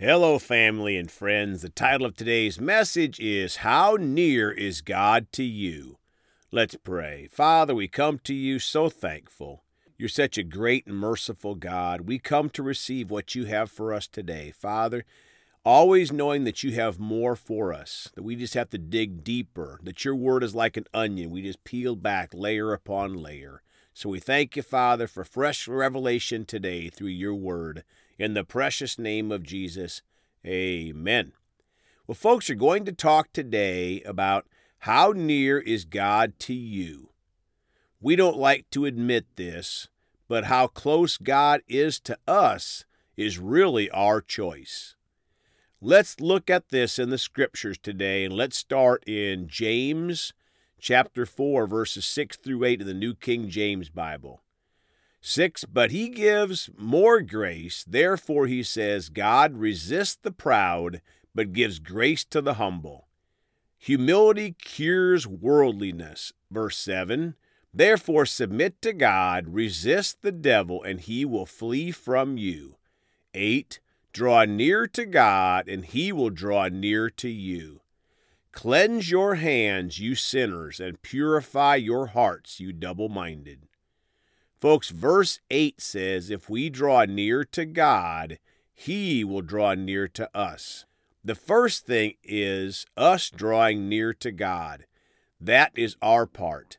Hello, family and friends. The title of today's message is How Near is God to You? Let's pray. Father, we come to you so thankful. You're such a great and merciful God. We come to receive what you have for us today. Father, always knowing that you have more for us, that we just have to dig deeper, that your word is like an onion. We just peel back layer upon layer. So we thank you, Father, for fresh revelation today through your word. In the precious name of Jesus, amen. Well, folks are going to talk today about how near is God to you. We don't like to admit this, but how close God is to us is really our choice. Let's look at this in the scriptures today, and let's start in James chapter 4, verses 6 through 8 of the New King James Bible. 6. But he gives more grace. Therefore, he says, God resists the proud, but gives grace to the humble. Humility cures worldliness. Verse 7. Therefore, submit to God, resist the devil, and he will flee from you. 8. Draw near to God, and he will draw near to you. Cleanse your hands, you sinners, and purify your hearts, you double minded. Folks, verse 8 says, If we draw near to God, He will draw near to us. The first thing is us drawing near to God. That is our part.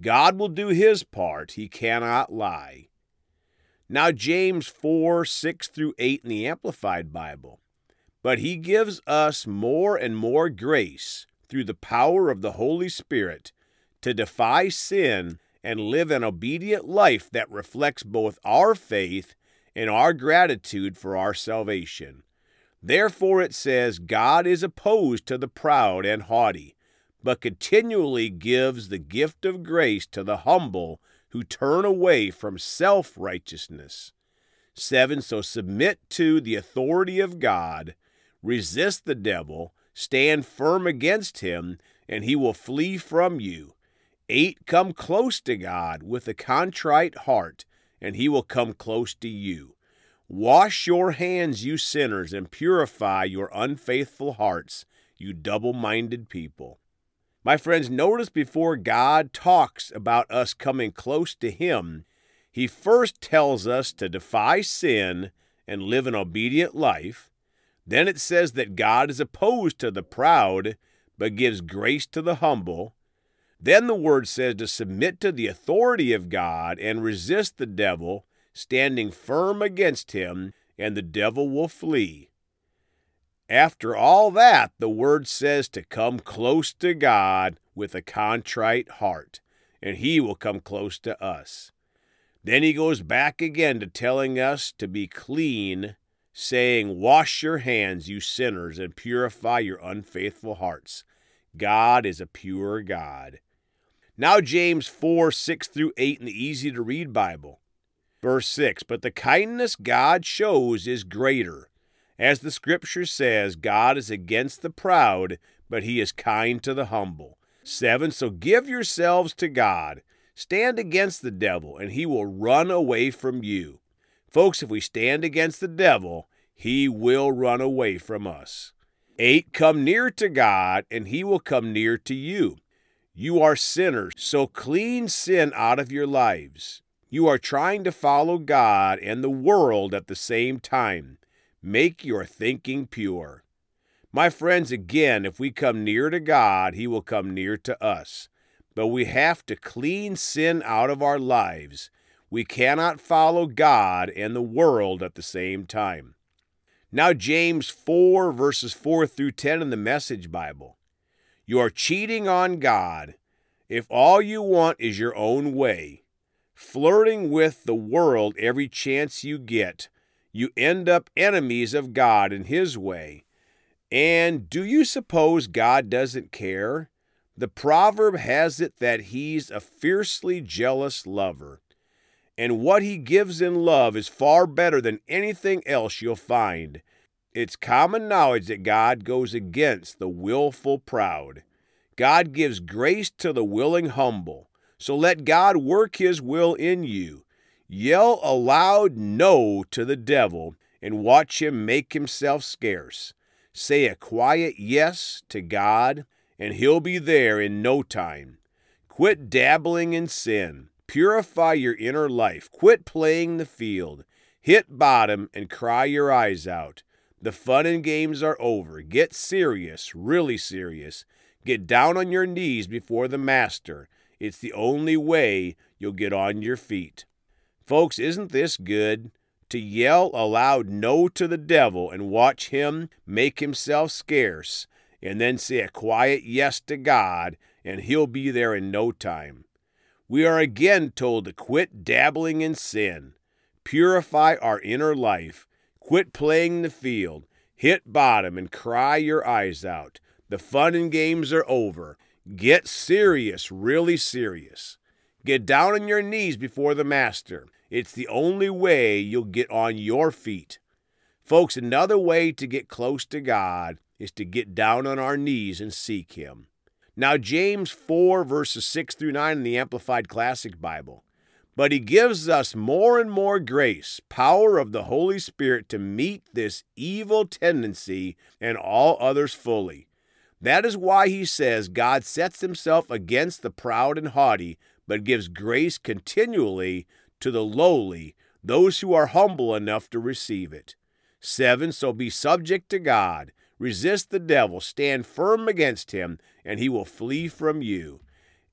God will do His part. He cannot lie. Now, James 4 6 through 8 in the Amplified Bible. But He gives us more and more grace through the power of the Holy Spirit to defy sin and live an obedient life that reflects both our faith and our gratitude for our salvation. Therefore, it says, God is opposed to the proud and haughty, but continually gives the gift of grace to the humble who turn away from self righteousness. 7. So submit to the authority of God, resist the devil, stand firm against him, and he will flee from you. 8. Come close to God with a contrite heart, and he will come close to you. Wash your hands, you sinners, and purify your unfaithful hearts, you double minded people. My friends, notice before God talks about us coming close to Him, He first tells us to defy sin and live an obedient life. Then it says that God is opposed to the proud, but gives grace to the humble. Then the word says to submit to the authority of God and resist the devil, standing firm against him, and the devil will flee. After all that, the word says to come close to God with a contrite heart, and he will come close to us. Then he goes back again to telling us to be clean, saying, Wash your hands, you sinners, and purify your unfaithful hearts. God is a pure God. Now, James 4 6 through 8 in the easy to read Bible. Verse 6 But the kindness God shows is greater. As the scripture says, God is against the proud, but he is kind to the humble. 7 So give yourselves to God. Stand against the devil, and he will run away from you. Folks, if we stand against the devil, he will run away from us. 8 Come near to God, and he will come near to you. You are sinners, so clean sin out of your lives. You are trying to follow God and the world at the same time. Make your thinking pure. My friends, again, if we come near to God, He will come near to us. But we have to clean sin out of our lives. We cannot follow God and the world at the same time. Now, James 4, verses 4 through 10 in the Message Bible. You are cheating on God if all you want is your own way. Flirting with the world every chance you get, you end up enemies of God and His way. And do you suppose God doesn't care? The proverb has it that He's a fiercely jealous lover. And what He gives in love is far better than anything else you'll find. It's common knowledge that God goes against the willful proud. God gives grace to the willing humble. So let God work his will in you. Yell a loud no to the devil, and watch him make himself scarce. Say a quiet yes to God, and he'll be there in no time. Quit dabbling in sin. Purify your inner life. Quit playing the field. Hit bottom and cry your eyes out. The fun and games are over. Get serious, really serious. Get down on your knees before the Master. It's the only way you'll get on your feet. Folks, isn't this good? To yell aloud no to the devil and watch him make himself scarce, and then say a quiet yes to God, and he'll be there in no time. We are again told to quit dabbling in sin, purify our inner life, quit playing the field, hit bottom, and cry your eyes out. The fun and games are over. Get serious, really serious. Get down on your knees before the Master. It's the only way you'll get on your feet. Folks, another way to get close to God is to get down on our knees and seek Him. Now, James 4, verses 6 through 9 in the Amplified Classic Bible. But He gives us more and more grace, power of the Holy Spirit to meet this evil tendency and all others fully. That is why He says God sets Himself against the proud and haughty, but gives grace continually to the lowly, those who are humble enough to receive it. 7. So be subject to God. Resist the devil. Stand firm against him, and he will flee from you.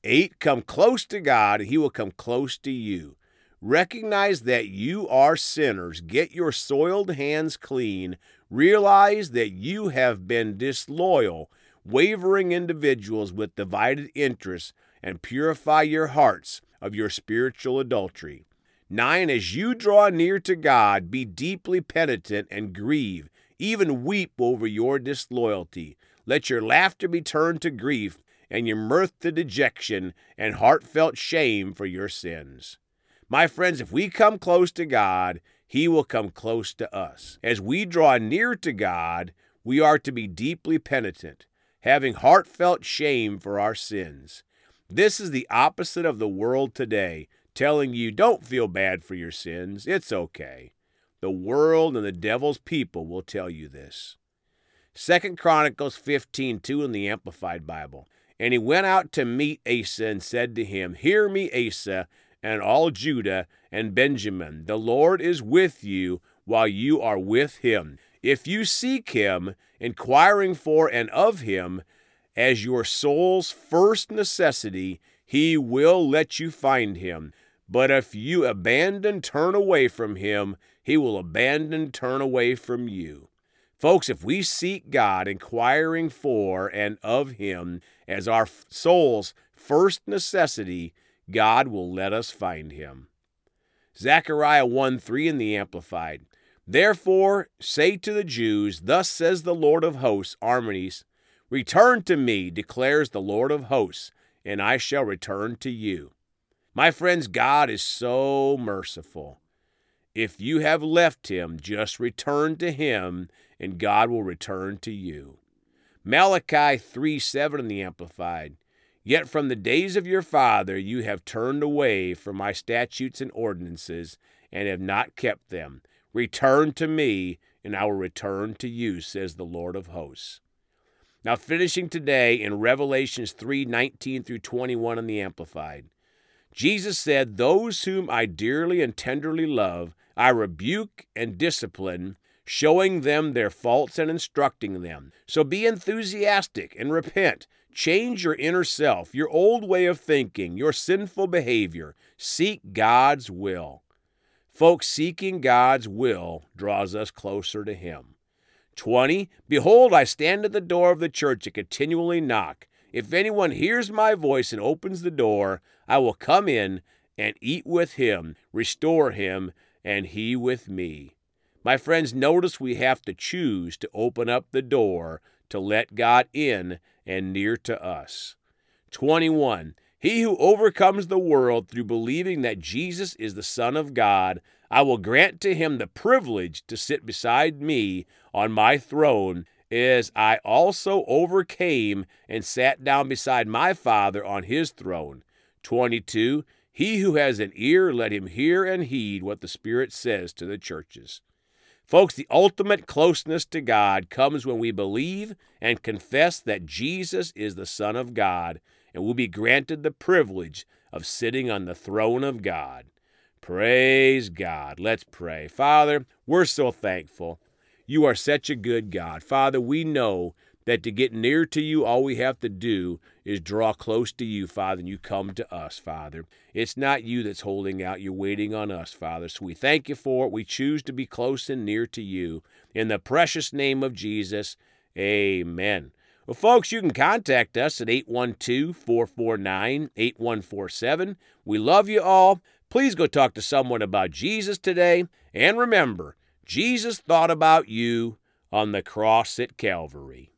8. Come close to God, and he will come close to you. Recognize that you are sinners. Get your soiled hands clean. Realize that you have been disloyal, wavering individuals with divided interests and purify your hearts of your spiritual adultery. 9. As you draw near to God, be deeply penitent and grieve, even weep over your disloyalty. Let your laughter be turned to grief, and your mirth to dejection, and heartfelt shame for your sins. My friends, if we come close to God, He will come close to us. As we draw near to God, we are to be deeply penitent, having heartfelt shame for our sins. This is the opposite of the world today, telling you don't feel bad for your sins. It's okay. The world and the devil's people will tell you this. Second Chronicles 15:2 in the Amplified Bible. And he went out to meet Asa and said to him, Hear me, Asa, and all Judah and Benjamin. The Lord is with you while you are with him. If you seek him, inquiring for and of him, as your soul's first necessity, he will let you find him. But if you abandon, turn away from him, he will abandon, turn away from you. Folks, if we seek God, inquiring for and of him as our soul's first necessity, God will let us find him. Zechariah 1 3 in the Amplified. Therefore, say to the Jews, Thus says the Lord of hosts, armies, Return to me, declares the Lord of hosts, and I shall return to you. My friends, God is so merciful. If you have left him, just return to him, and God will return to you. Malachi 3 7 in the Amplified. Yet from the days of your father you have turned away from my statutes and ordinances, and have not kept them. Return to me, and I will return to you, says the Lord of hosts. Now, finishing today in Revelations 3 19 through 21 in the Amplified. Jesus said, Those whom I dearly and tenderly love, I rebuke and discipline, showing them their faults and instructing them. So be enthusiastic and repent. Change your inner self, your old way of thinking, your sinful behavior. Seek God's will. Folks, seeking God's will draws us closer to Him. 20. Behold, I stand at the door of the church and continually knock. If anyone hears my voice and opens the door, I will come in and eat with him, restore him, and he with me. My friends, notice we have to choose to open up the door to let God in and near to us. 21. He who overcomes the world through believing that Jesus is the Son of God, I will grant to him the privilege to sit beside me on my throne, as I also overcame and sat down beside my Father on his throne. 22. He who has an ear, let him hear and heed what the Spirit says to the churches. Folks, the ultimate closeness to God comes when we believe and confess that Jesus is the Son of God and will be granted the privilege of sitting on the throne of God. Praise God. Let's pray. Father, we're so thankful. You are such a good God. Father, we know that to get near to you, all we have to do is draw close to you, Father, and you come to us, Father. It's not you that's holding out, you're waiting on us, Father. So we thank you for it. We choose to be close and near to you. In the precious name of Jesus, amen. Well, folks, you can contact us at 812 449 8147. We love you all. Please go talk to someone about Jesus today. And remember, Jesus thought about you on the cross at Calvary.